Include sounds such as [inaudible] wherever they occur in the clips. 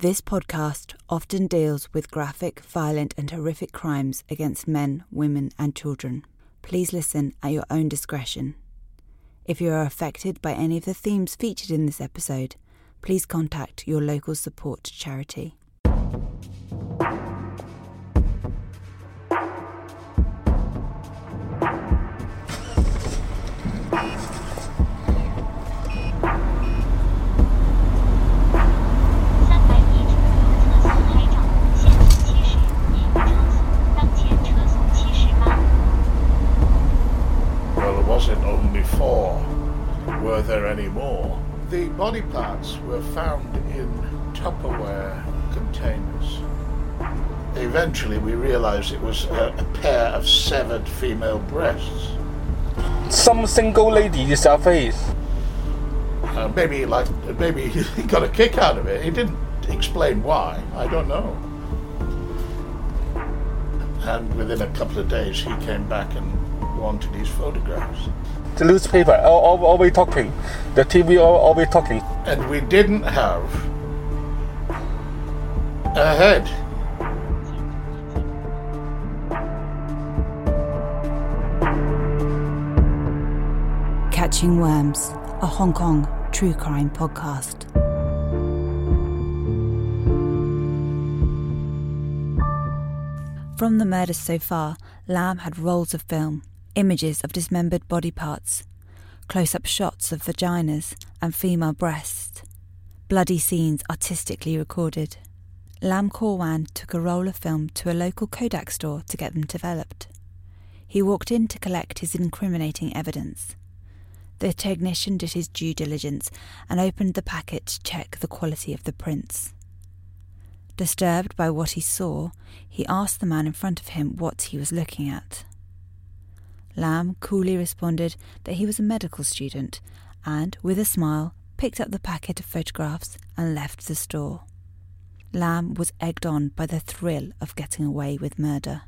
This podcast often deals with graphic, violent, and horrific crimes against men, women, and children. Please listen at your own discretion. If you are affected by any of the themes featured in this episode, please contact your local support charity. Body parts were found in Tupperware containers. Eventually, we realized it was a, a pair of severed female breasts. Some single lady is our face. Uh, maybe, like, maybe [laughs] he got a kick out of it. He didn't explain why. I don't know. And within a couple of days, he came back and wanted his photographs. The newspaper al- al- always talking. The TV al- always talking. and we didn't have a head. Catching Worms, a Hong Kong true crime podcast. From the murders so far, Lam had rolls of film, images of dismembered body parts, close up shots of vaginas and female breasts, bloody scenes artistically recorded. Lam Kor Wan took a roll of film to a local Kodak store to get them developed. He walked in to collect his incriminating evidence. The technician did his due diligence and opened the packet to check the quality of the prints. Disturbed by what he saw, he asked the man in front of him what he was looking at. Lam coolly responded that he was a medical student and, with a smile, picked up the packet of photographs and left the store. Lam was egged on by the thrill of getting away with murder.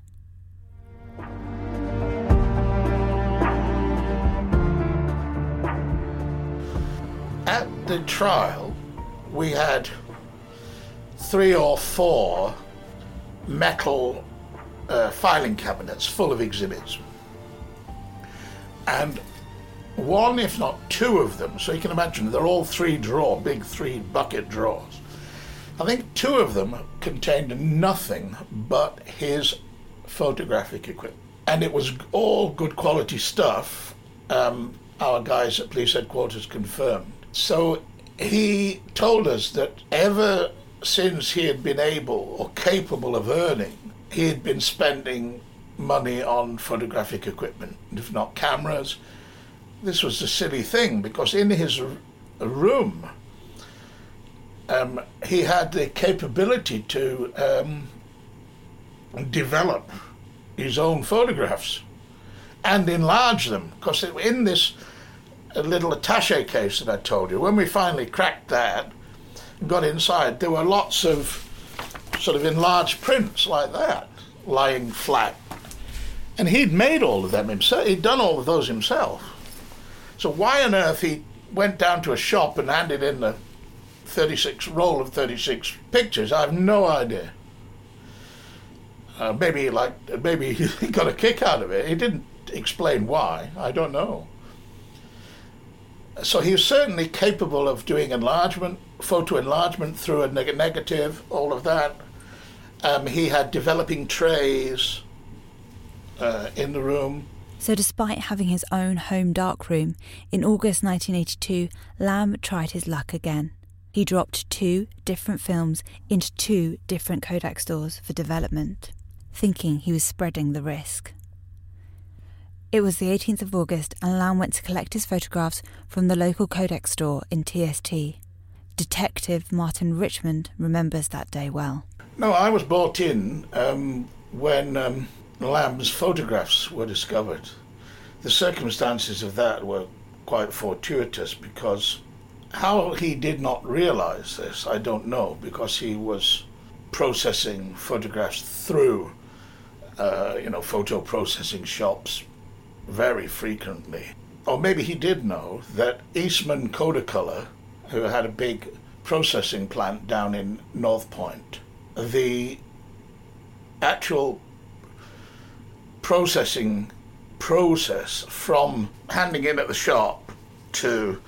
At the trial, we had three or four metal uh, filing cabinets full of exhibits. And one, if not two of them, so you can imagine they're all three drawer, big three bucket drawers. I think two of them contained nothing but his photographic equipment. And it was all good quality stuff. Um, our guys at police headquarters confirmed. So he told us that ever since he had been able or capable of earning, he had been spending money on photographic equipment, if not cameras. This was a silly thing because in his r- room, um, he had the capability to um, develop his own photographs and enlarge them. Because in this uh, little attache case that I told you, when we finally cracked that, and got inside, there were lots of sort of enlarged prints like that lying flat. And he'd made all of them himself, he'd done all of those himself. So why on earth he went down to a shop and handed in the 36 roll of 36 pictures, I have no idea. Uh, maybe like maybe [laughs] he got a kick out of it. He didn't explain why. I don't know. So he was certainly capable of doing enlargement, photo enlargement through a neg- negative, all of that. Um, he had developing trays uh, in the room. So, despite having his own home darkroom, in August 1982, Lam tried his luck again. He dropped two different films into two different Kodak stores for development, thinking he was spreading the risk. It was the 18th of August, and Lam went to collect his photographs from the local Kodak store in TST. Detective Martin Richmond remembers that day well. No, I was brought in um, when um, Lam's photographs were discovered. The circumstances of that were quite fortuitous because how he did not realize this, I don't know, because he was processing photographs through, uh, you know, photo processing shops very frequently. Or maybe he did know that Eastman Kodacolor, who had a big processing plant down in North Point, the actual processing process from handing in at the shop to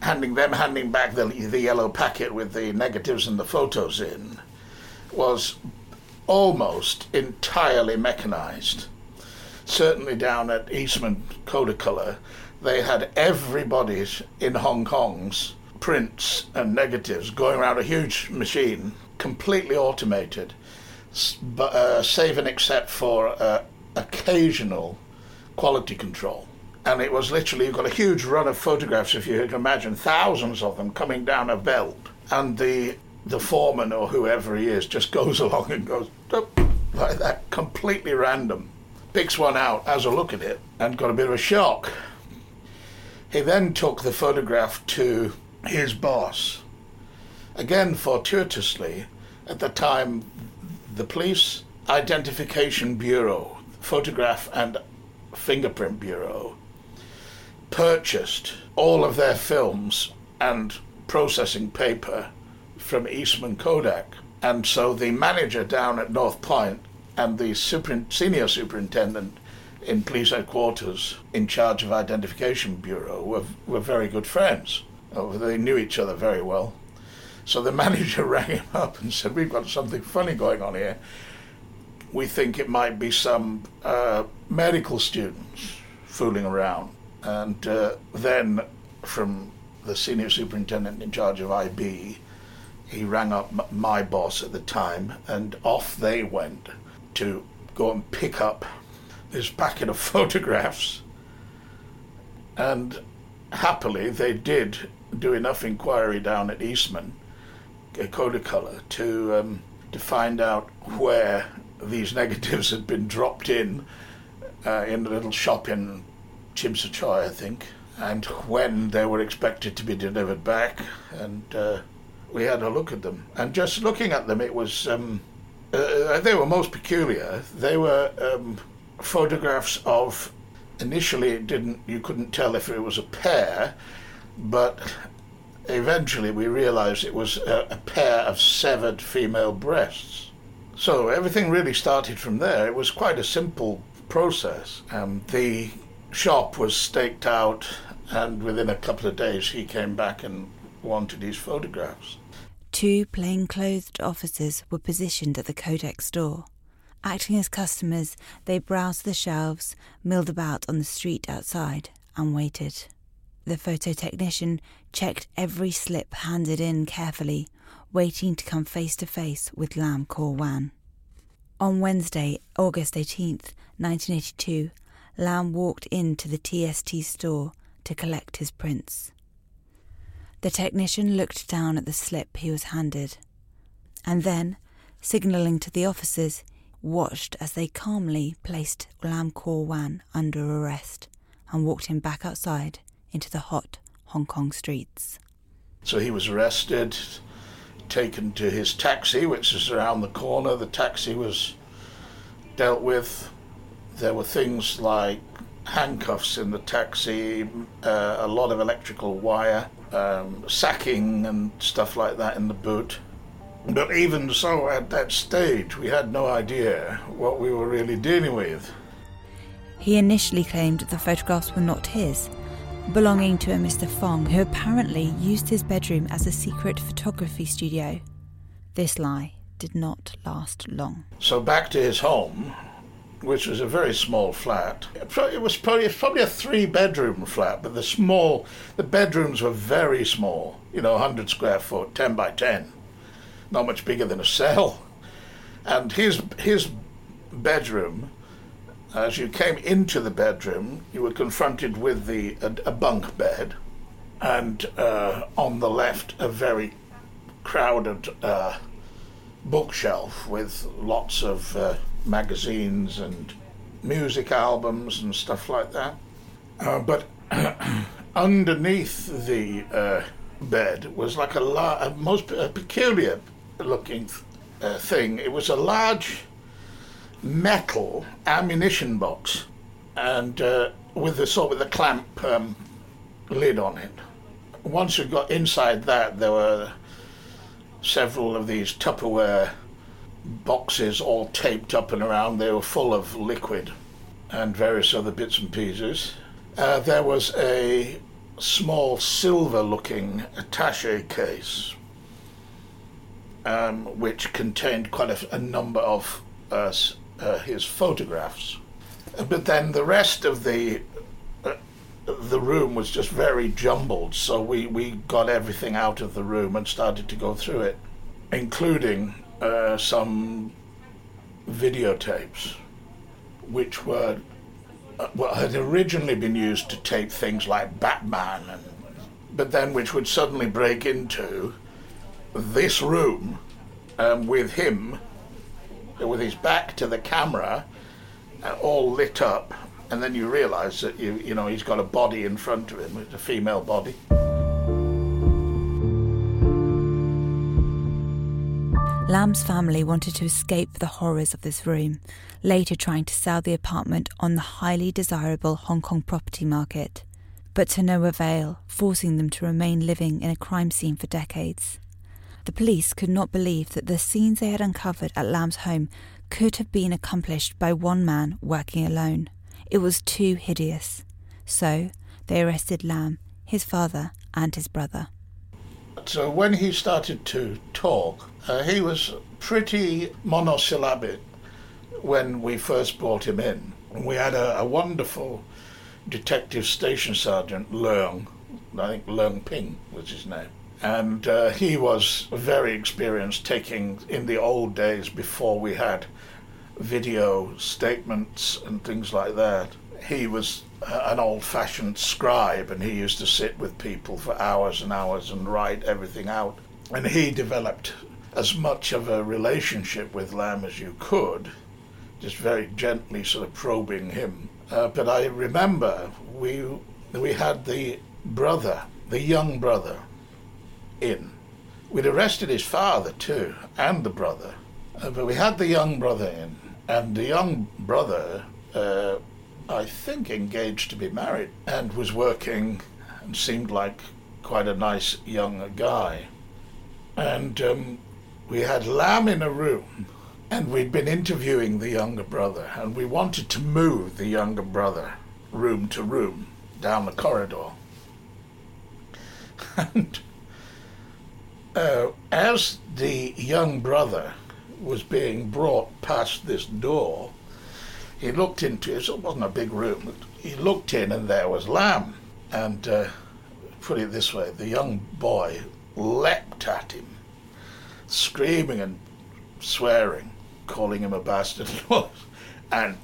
handing them handing back the, the yellow packet with the negatives and the photos in was almost entirely mechanized. Certainly down at Eastman Kodacolor, they had everybody's in Hong Kong's prints and negatives going around a huge machine, completely automated, but, uh, save and except for uh, occasional quality control. And it was literally, you've got a huge run of photographs, if you can imagine, thousands of them coming down a belt. And the, the foreman or whoever he is just goes [laughs] along and goes, like that, completely random picks one out, has a look at it, and got a bit of a shock. He then took the photograph to his boss. Again, fortuitously, at the time, the Police Identification Bureau, Photograph and Fingerprint Bureau, purchased all of their films and processing paper from Eastman Kodak. And so the manager down at North Point and the super, senior superintendent in police headquarters in charge of identification bureau were, were very good friends. Oh, they knew each other very well. So the [laughs] manager [laughs] rang him up and said, We've got something funny going on here. We think it might be some uh, medical students fooling around. And uh, then from the senior superintendent in charge of IB, he rang up my boss at the time, and off they went to go and pick up this packet of [laughs] photographs. And happily, they did do enough inquiry down at Eastman, Kodacolor, to um, to find out where these negatives had been dropped in uh, in a little shop in Tsim I think, and when they were expected to be delivered back. And uh, we had a look at them, and just looking at them, it was. Um, uh, they were most peculiar. They were um, photographs of. Initially, it didn't. You couldn't tell if it was a pair, but eventually we realized it was a, a pair of severed female breasts. So everything really started from there. It was quite a simple process. Um, the shop was staked out, and within a couple of days, he came back and wanted his photographs. Two plainclothed officers were positioned at the Kodak store. Acting as customers, they browsed the shelves, milled about on the street outside, and waited. The photo technician checked every slip handed in carefully, waiting to come face to face with Lam Kor Wan. On Wednesday, August 18th, 1982, Lam walked into the TST store to collect his prints. The technician looked down at the slip he was handed, and then, signalling to the officers, watched as they calmly placed Lam Kor Wan under arrest and walked him back outside into the hot Hong Kong streets. So he was arrested, taken to his taxi, which is around the corner. The taxi was dealt with. There were things like handcuffs in the taxi, uh, a lot of electrical wire, um, sacking and stuff like that in the boot. But even so, at that stage, we had no idea what we were really dealing with. He initially claimed the photographs were not his, belonging to a Mr. Fong, who apparently used his bedroom as a secret photography studio. This lie did not last long. So back to his home, which was a very small flat. It was probably, probably a three bedroom flat, but the small, the bedrooms were very small, you know, 100 square foot, 10 by 10, not much bigger than a cell. And his, his bedroom, as you came into the bedroom, you were confronted with the, a, a bunk bed, and uh, on the left, a very crowded uh, bookshelf with lots of uh, magazines and music albums and stuff like that. Uh, but [clears throat] underneath the uh, bed was like a, la- a most a peculiar looking uh, thing. It was a large metal ammunition box, and uh, with the sort of the clamp um, lid on it. Once you got inside that, there were several of these Tupperware boxes all taped up and around. They were full of liquid and various other bits and pieces. Uh, there was a small silver looking attache case um, which contained quite a, a number of uh, uh, his photographs. But then the rest of the uh, the room was just very jumbled, so we, we got everything out of the room and started to go through it, including uh, some videotapes, which were uh, well, had originally been used to tape things like Batman, and, but then which would suddenly break into this room um, with him, with his back to the camera, uh, all lit up, and then you realise that you you know he's got a body in front of him, it's a female body. Lam's family wanted to escape the horrors of this room, later trying to sell the apartment on the highly desirable Hong Kong property market, but to no avail, forcing them to remain living in a crime scene for decades. The police could not believe that the scenes they had uncovered at Lam's home could have been accomplished by one man working alone. It was too hideous. So they arrested Lam, his father, and his brother. So when he started to talk, uh, he was pretty monosyllabic when we first brought him in. We had a, a wonderful detective station sergeant, Leung, I think Leung Ping was his name. And uh, he was very experienced taking, in the old days before we had video statements and things like that, he was an old fashioned scribe and he used to sit with people for hours and hours and write everything out. And he developed as much of a relationship with Lam as you could, just very gently sort of probing him. Uh, but I remember we we had the brother, the young brother, in. We'd arrested his father too, and the brother, uh, but we had the young brother in, and the young brother, uh, I think, engaged to be married, and was working, and seemed like quite a nice young guy. And um, we had Lam in a room and we'd been interviewing the younger brother and we wanted to move the younger brother room to room down the corridor. [laughs] And uh, as the young brother was being brought past this door, he looked into it. It wasn't a big room. He looked in, and there was Lam. And uh, put it this way: the young boy leapt at him screaming and swearing, calling him a bastard, [laughs] and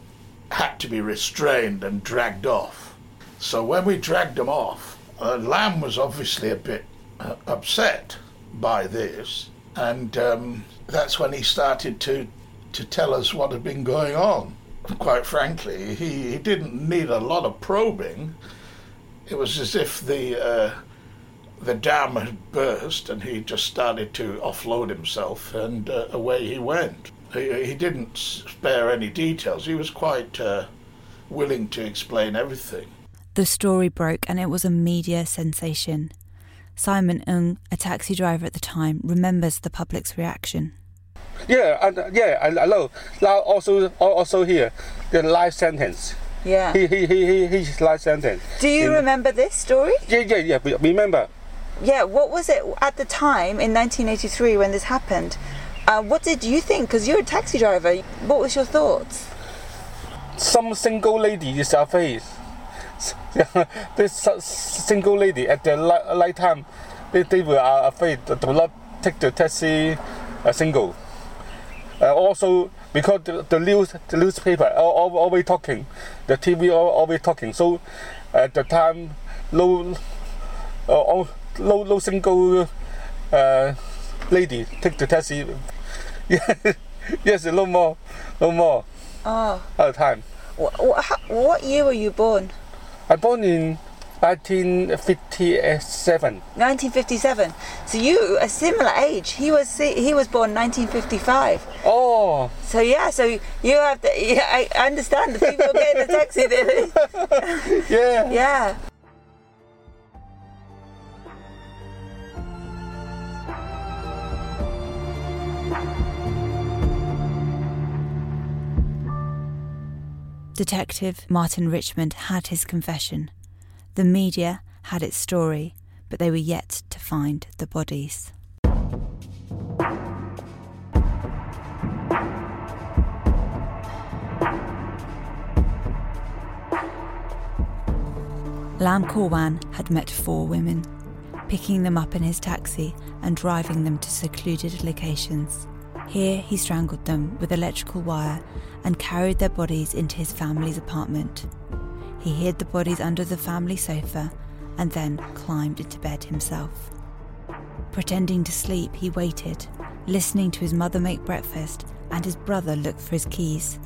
had to be restrained and dragged off. So when we dragged him off, uh, Lam was obviously a bit uh, upset by this, and um, that's when he started to to tell us what had been going on. Quite frankly, he, he didn't need a lot of probing. It was as if the uh, the dam had burst and he just started to offload himself and uh, away he went. He, he, didn't spare any details. He was quite uh, willing to explain everything. The story broke and it was a media sensation. Simon Ng, a taxi driver at the time, remembers the public's reaction. Yeah, and, yeah, I, I know. Now also also here, the life sentence. Yeah. He he he he he's life sentence. Do you In- remember this story? Yeah yeah yeah. Remember, Yeah, what was it at the time in 1983 when this happened? Uh, what did you think? Because you're a taxi driver. What was your thoughts? some single lady is afraid. This single lady at the li- night time, they, they were uh, afraid to not take the taxi uh, single. Uh, also, because the, the news, the newspaper al- always talking, the TV al- always talking. So, at the time, no, uh, no, no single uh, lady take the taxi. [laughs] Yes, no more, no more. Oh, At the time. wh- wh- what year were you born? I born in 1957. 1957. So you a similar age. He was he was born 1955. Oh, So yeah, so you have to. yeah, I understand the people getting the taxi. [laughs] Yeah. [laughs] yeah. Detective Martin Richmond had his confession. The media had its story, but they were yet to find the bodies. Lam Kor Wan had met four women, picking them up in his taxi and driving them to secluded locations. Here he strangled them with electrical wire and carried their bodies into his family's apartment. He hid the bodies under the family sofa and then climbed into bed himself. Pretending to sleep, he waited, listening to his mother make breakfast and his brother look for his keys.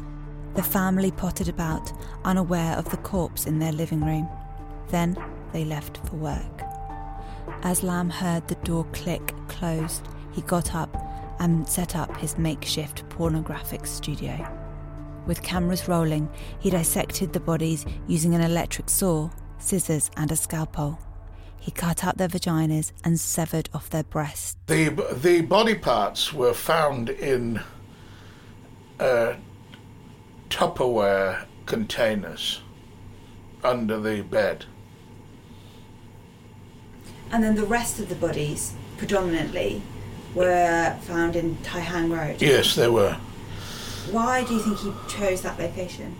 The family pottered about, unaware of the corpse in their living room. Then they left for work. As Lam heard the door click closed, he got up and set up his makeshift pornographic studio. With cameras rolling, he dissected the bodies using an electric saw, scissors, and a scalpel. He cut out their vaginas and severed off their breasts. The the body parts were found in uh, Tupperware containers under the bed. And then the rest of the bodies, predominantly, were found in Tai Hang Road. Yes, they were. Why do you think he chose that location?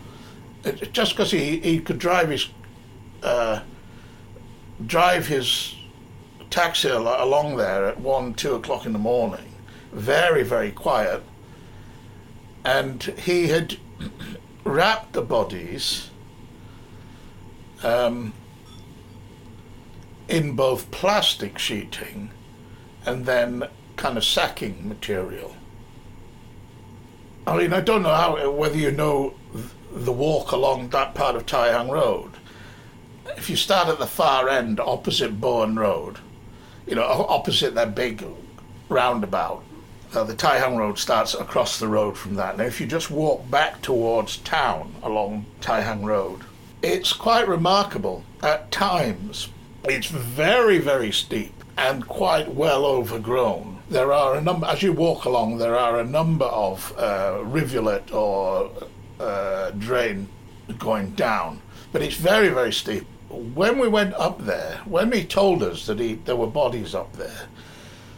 It- just because he, he could drive his uh, drive his taxi along there at one two o'clock in the morning, very very quiet, and he had [clears throat] wrapped the bodies um, in both plastic sheeting and then kind of sacking material. I mean, I don't know how whether you know the walk along that part of Tai Hang Road. If you start at the far end, opposite Bowen Road, you know, opposite that big roundabout, uh, the Tai Hang Road starts across the road from that. Now, if you just walk back towards town along Tai Hang Road, it's quite remarkable. At times, it's very, very steep and quite well overgrown. There are a number, as you walk along, there are a number of uh, rivulet or uh, drain going down, but it's very, very steep. When we went up there, when he told us that he, there were bodies up there,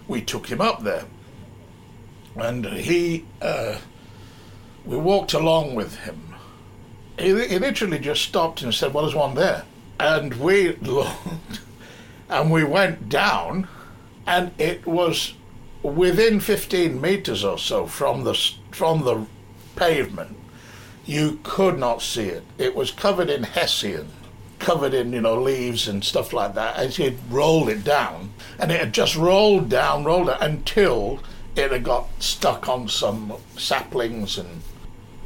we took him up there, and he, uh, we walked along with him. He, he literally just stopped and said, "Well, there's one there," and we [laughs] looked, and we went down, and it was within 15 meters or so from the from the pavement. You could not see it. It was covered in hessian, covered in you know leaves and stuff like that. As he'd rolled it down, and it had just rolled down, rolled it until it had got stuck on some saplings and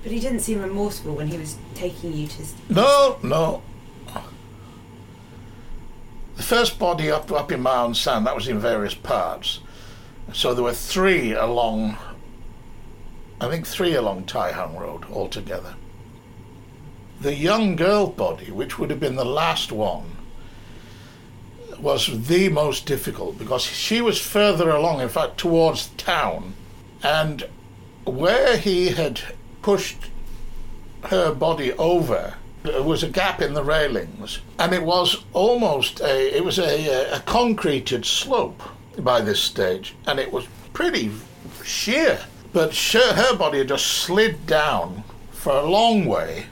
But he didn't seem remorseful when he was taking you to. No, no. The first body up up in Mound Sand, that was in various parts. So there were three along, I think three along Tai Hang Road altogether. The young girl body, which would have been the last one, was the most difficult because she was further along, in fact, towards town. And where he had pushed her body over There was a gap in the railings, and it was almost a it was a, a concreted slope by this stage, and it was pretty sheer. But her body had just slid down for a long way,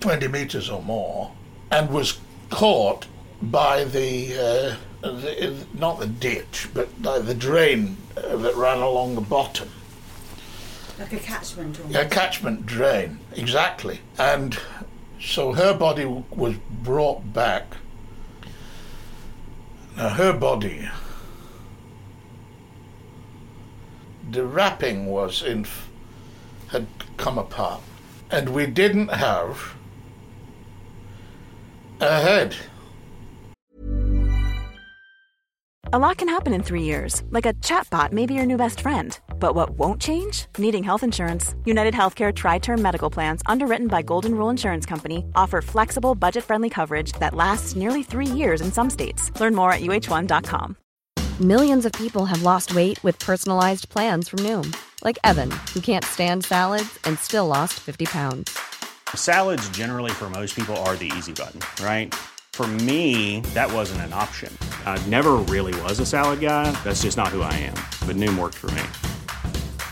20 meters or more, and was caught by the, uh, the not the ditch, but by the drain uh, that ran along the bottom. Like a catchment almost. A catchment drain, exactly. And so her body was brought back. Now, her body, the wrapping was in, had come apart. And we didn't have a head. A lot can happen in three years, like a chatbot may be your new best friend. But what won't change? Needing health insurance. United Healthcare TriTerm Medical Plans, underwritten by Golden Rule Insurance Company, offer flexible, budget friendly coverage that lasts nearly three years in some states. Learn more at uhone.com. Millions of people have lost weight with personalized plans from Noom, like Evan, who can't stand salads and still lost 50 pounds. Salads, generally, for most people, are the easy button, right? For me, that wasn't an option. I never really was a salad guy. That's just not who I am. But Noom worked for me.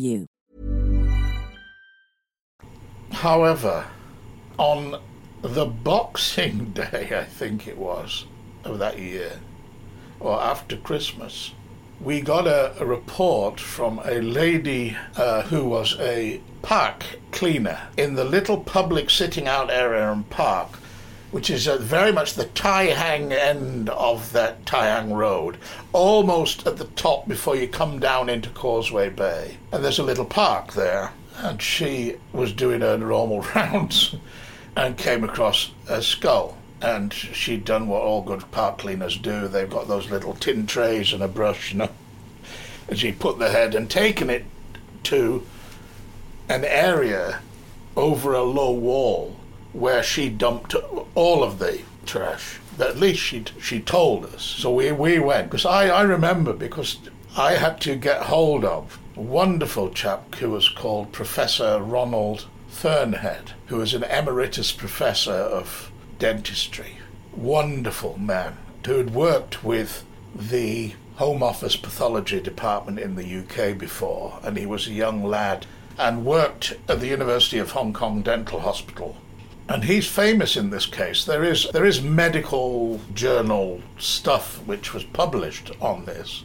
you. However, on the Boxing [laughs] Day, I think it was, of that year, or after Christmas, we got a, a report from a lady uh, who was a park cleaner in the little public sitting out area in park which is uh, very much the Tai Hang end of that Tai Hang Road, almost at the top before you come down into Causeway Bay. And there's a little park there, and she was doing her normal [laughs] rounds and came across a skull. And she'd done what all good park cleaners do. They've got those little tin trays and a brush, you know. And she put the head and taken it to an area over a low wall where she dumped all of the trash. At least she she told us. So we, we went because I, I remember because I had to get hold of a wonderful chap who was called Professor Ronald Fearnhead, who was an emeritus professor of dentistry. Wonderful man who had worked with the Home Office pathology department in the UK before, and he was a young lad and worked at the University of Hong Kong Dental Hospital and he's famous in this case. There is there is medical journal stuff which was published on this.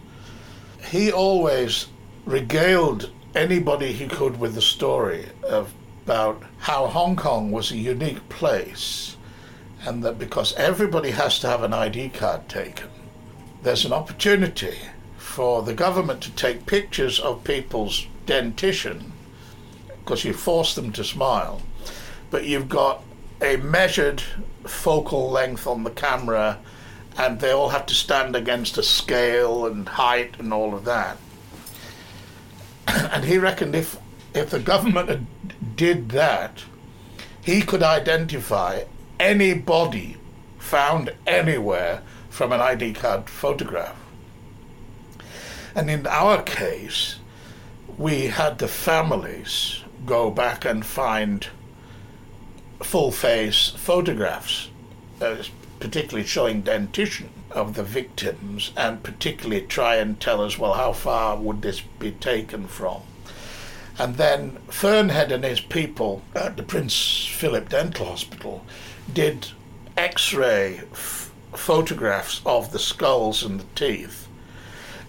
He always regaled anybody he could with the story of, about how Hong Kong was a unique place, and that because everybody has to have an ID card taken, there's an opportunity for the government to take pictures of people's dentition because you force them to smile but you've got a measured focal length on the camera and they all have to stand against a scale and height and all of that. [clears throat] and he reckoned if if the government did that, he could identify any body found anywhere from an ID card photograph. And in our case, we had the families go back and find full face photographs, uh, particularly showing dentition of the victims, and particularly try and tell us, well, how far would this be taken from? And then Fearnhead and his people at the Prince Philip Dental Hospital did x ray f- photographs of the skulls and the teeth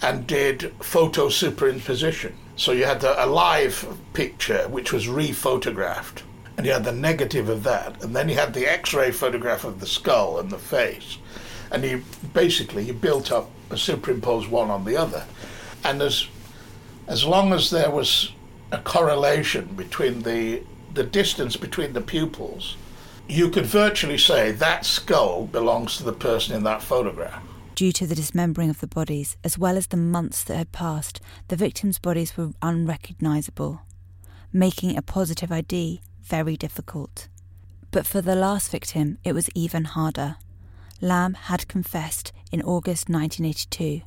and did photo superimposition. So you had a, a live picture which was re-photographed, and you had the negative of that, and then you had the X-ray photograph of the skull and the face, and you basically you built up a superimposed one on the other, and as as long as there was a correlation between the the distance between the pupils, you could virtually say that skull belongs to the person in that photograph. Due to the dismembering of the bodies, as well as the months that had passed, the victims' bodies were unrecognisable, making a positive ID very difficult. But for the last victim, it was even harder. Lam had confessed in August 1982,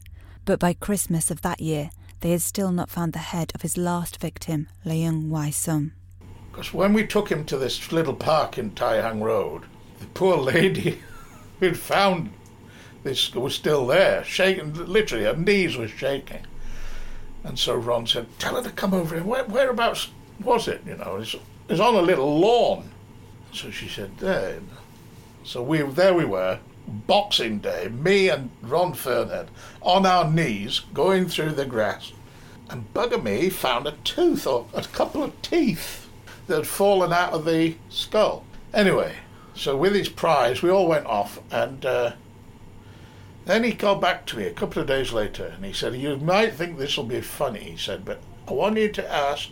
but by Christmas of that year, they had still not found the head of his last victim, Leung Wai Sum. Because when we took him to this little park in Tai Hang Road, the poor lady [laughs] who'd found this was still there, shaking, literally, her knees were shaking. And so Ron said, Tell her to come over here. Where, whereabouts was it? You know, it's, on a little lawn. So she said. So we there we were, Boxing Day, me and Ron Fearnhead, on our knees going through the grass. And bugger me, found a tooth or a couple of teeth that had fallen out of the skull. Anyway, so with his prize, we all went off and. Uh, then he called back to me a couple of days later and he said, You might think this will be funny, he said, but I want you to ask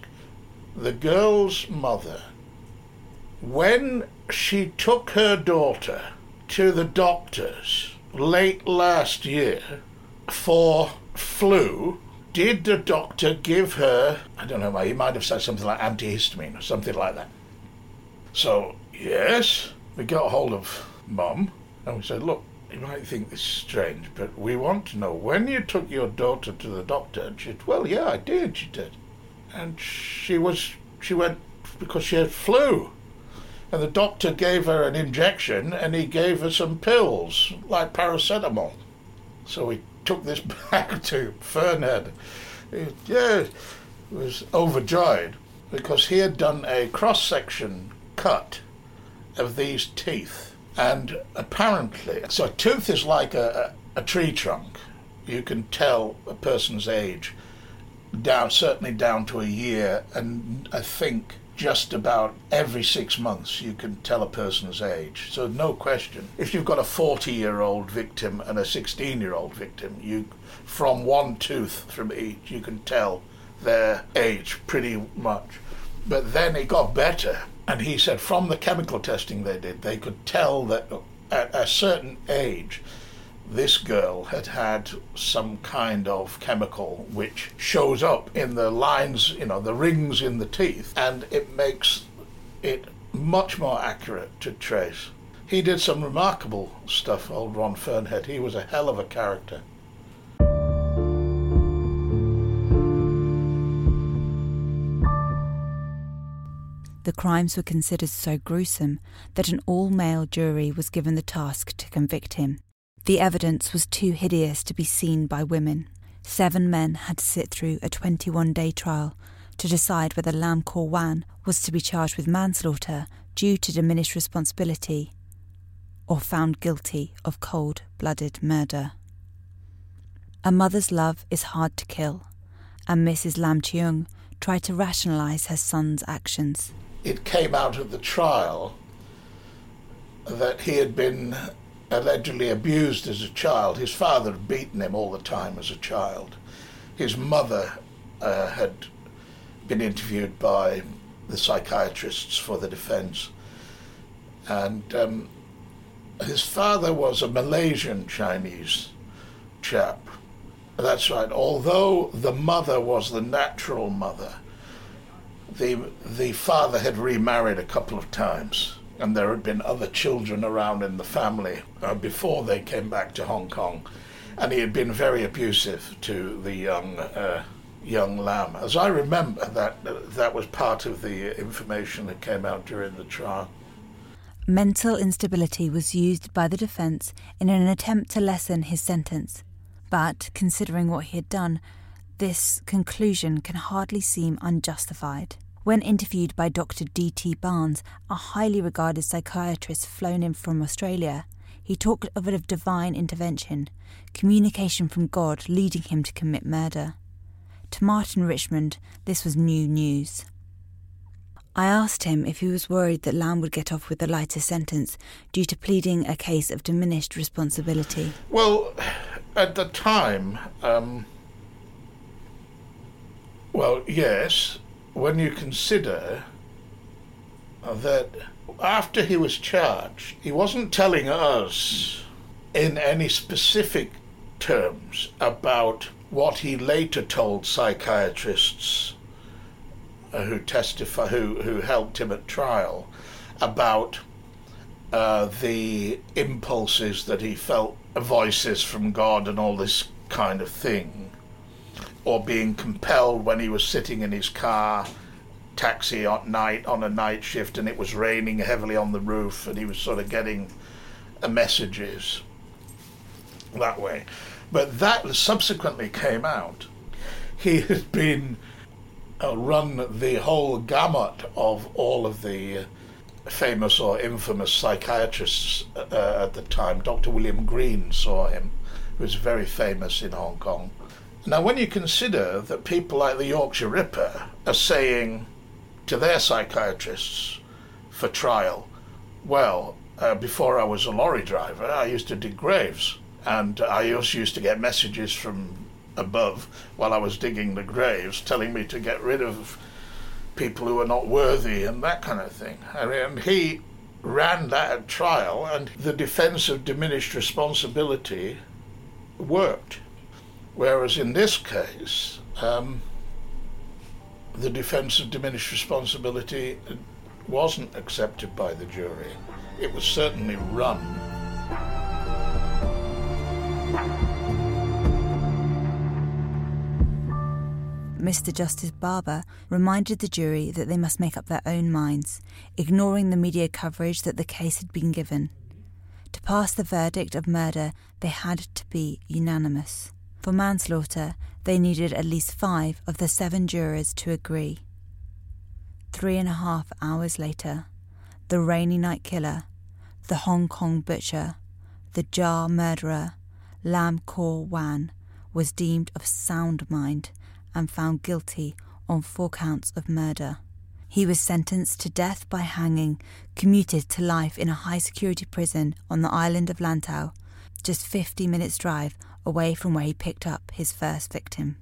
the girl's mother when she took her daughter to the doctors late last year for flu, did the doctor give her, I don't know, he might have said something like antihistamine or something like that. So, yes, we got hold of mum and we said, Look, you might think this is strange, but we want to know when you took your daughter to the doctor. And she said, Well, yeah, I did, she did. And she was, she went because she had flu. And the doctor gave her an injection and he gave her some pills, like paracetamol. So we took this [laughs] back to Fearnhead. He, yeah, was overjoyed because he had done a cross section cut of these teeth and apparently, so a tooth is like a, a, a tree trunk. You can tell a person's age down, certainly down to a year, and I think just about every six months you can tell a person's age. So no question. If you've got a 40-year-old victim and a 16-year-old victim, you from one tooth from each you can tell their age pretty much. But then it got better and he said from the chemical testing they did, they could tell that at a certain age, this girl had had some kind of chemical which shows up in the lines, you know, the rings in the teeth, and it makes it much more accurate to trace. He did some remarkable stuff, old Ron Fearnhead. He was a hell of a character. The crimes were considered so gruesome that an all male jury was given the task to convict him. The evidence was too hideous to be seen by women. Seven men had to sit through a 21 day trial to decide whether Lam Kor Wan was to be charged with manslaughter due to diminished responsibility or found guilty of cold blooded murder. A mother's love is hard to kill, and Mrs. Lam Cheung tried to rationalize her son's actions it came out of the trial that he had been allegedly abused as a child. His father had beaten him all the time as a child. His mother uh, had been interviewed by the psychiatrists for the defense. And um, his father was a Malaysian Chinese chap. That's right. Although the mother was the natural mother, the the father had remarried a couple of times, and there had been other children around in the family uh, before they came back to Hong Kong, and he had been very abusive to the young uh, young Lam. As I remember, that that was part of the information that came out during the trial. Mental instability was used by the defence in an attempt to lessen his sentence, but considering what he had done, this conclusion can hardly seem unjustified. When interviewed by Dr. D.T. Barnes, a highly regarded psychiatrist flown in from Australia, he talked of a divine intervention, communication from God leading him to commit murder. To Martin Richmond, this was new news. I asked him if he was worried that Lam would get off with a lighter sentence due to pleading a case of diminished responsibility. Well, at the time, um, well, yes, when you consider that after he was charged, he wasn't telling us in any specific terms about what he later told psychiatrists uh, who testify who who helped him at trial about uh, the impulses that he felt voices from God and all this kind of thing, or being compelled when he was sitting in his car taxi at night on a night shift and it was raining heavily on the roof and he was sort of getting uh, messages that way. But that subsequently came out. He had been uh, run the whole gamut of all of the uh, famous or infamous psychiatrists uh, at the time. Dr. William Green saw him, who was very famous in Hong Kong. Now, when you consider that people like the Yorkshire Ripper are saying to their psychiatrists for trial, well, uh, before I was a lorry driver, I used to dig graves. And I also used to get messages from above while I was digging the graves, telling me to get rid of people who were not worthy and that kind of thing. I mean, he ran that trial, and the defense of diminished responsibility worked. Whereas in this case, um, the defense of diminished responsibility wasn't accepted by the jury. It was certainly run. Mr. Justice Barber reminded the jury that they must make up their own minds, ignoring the media coverage that the case had been given. To pass the verdict of murder, they had to be unanimous. For manslaughter, they needed at least five of the seven jurors to agree. Three and a half hours later, the rainy night killer, the Hong Kong butcher, the jar murderer, Lam Kor Wan, was deemed of sound mind and found guilty on four counts of murder. He was sentenced to death by hanging, commuted to life in a high security prison on the island of Lantau, just 50 minutes' drive away from where he picked up his first victim.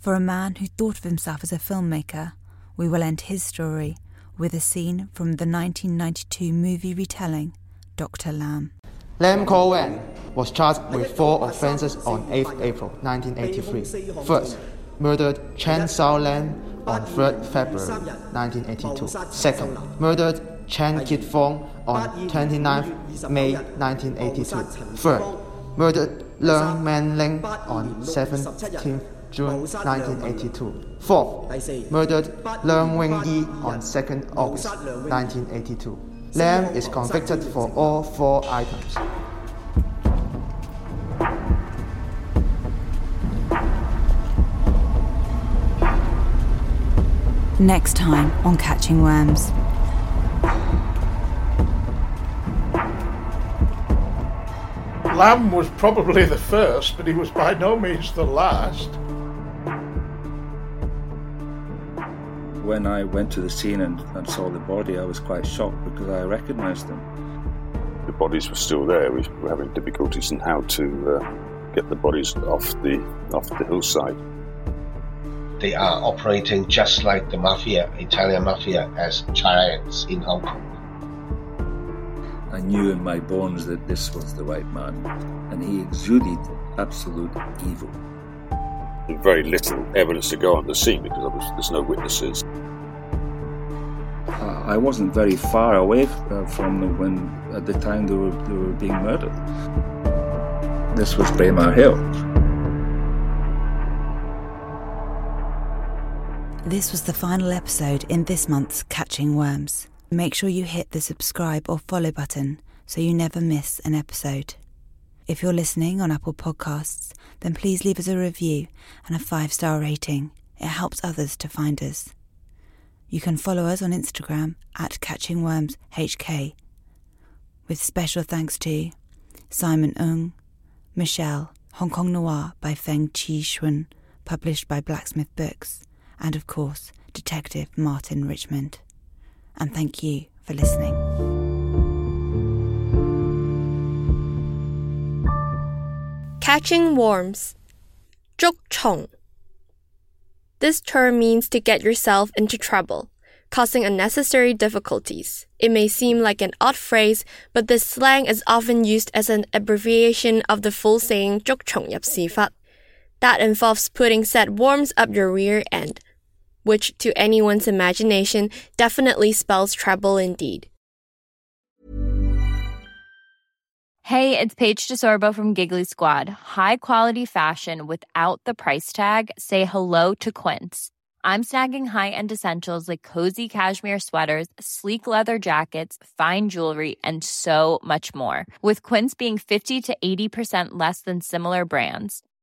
For a man who thought of himself as a filmmaker, we will end his story with a scene from the 1992 movie retelling Dr. Lamb. Lam Wan was charged with four offences on 8th April 1983. First, murdered Chen Xiaolan on 3rd February 1982. Second, murdered Chen Kit-fong on 29th May 1982. Third, murdered Leung Man Ling on 17th June 1982. Fourth, murdered Leung Wing Yi on 2nd August 1982. Lam is convicted for all four items. Next time on Catching Worms. Lam was probably the first, but he was by no means the last. When I went to the scene and, and saw the body, I was quite shocked because I recognised them. The bodies were still there. We were having difficulties in how to uh, get the bodies off the off the hillside. They are operating just like the mafia, Italian mafia, as giants in Hong Kong. I knew in my bones that this was the right man, and he exuded absolute evil. There's very little evidence to go on the scene because was, there's no witnesses. Uh, I wasn't very far away uh, from them when, at the time, they were, they were being murdered. This was Braemar Hill. This was the final episode in this month's Catching Worms. Make sure you hit the subscribe or follow button so you never miss an episode. If you're listening on Apple Podcasts, then please leave us a review and a five star rating. It helps others to find us. You can follow us on Instagram at CatchingWormsHK. With special thanks to Simon Ung, Michelle, Hong Kong Noir by Feng Chi Shun, published by Blacksmith Books, and of course, Detective Martin Richmond And thank you for listening. Catching worms. 捉虫 This term means to get yourself into trouble, causing unnecessary difficulties. It may seem like an odd phrase, but this slang is often used as an abbreviation of the full saying 捉虫入屎忽. That involves putting said worms up your rear end, which to anyone's imagination definitely spells trouble indeed. Hey, it's Paige DeSorbo from Giggly Squad. High quality fashion without the price tag. Say hello to Quince. I'm snagging high-end essentials like cozy cashmere sweaters, sleek leather jackets, fine jewelry, and so much more. With Quince being 50 to 80% less than similar brands.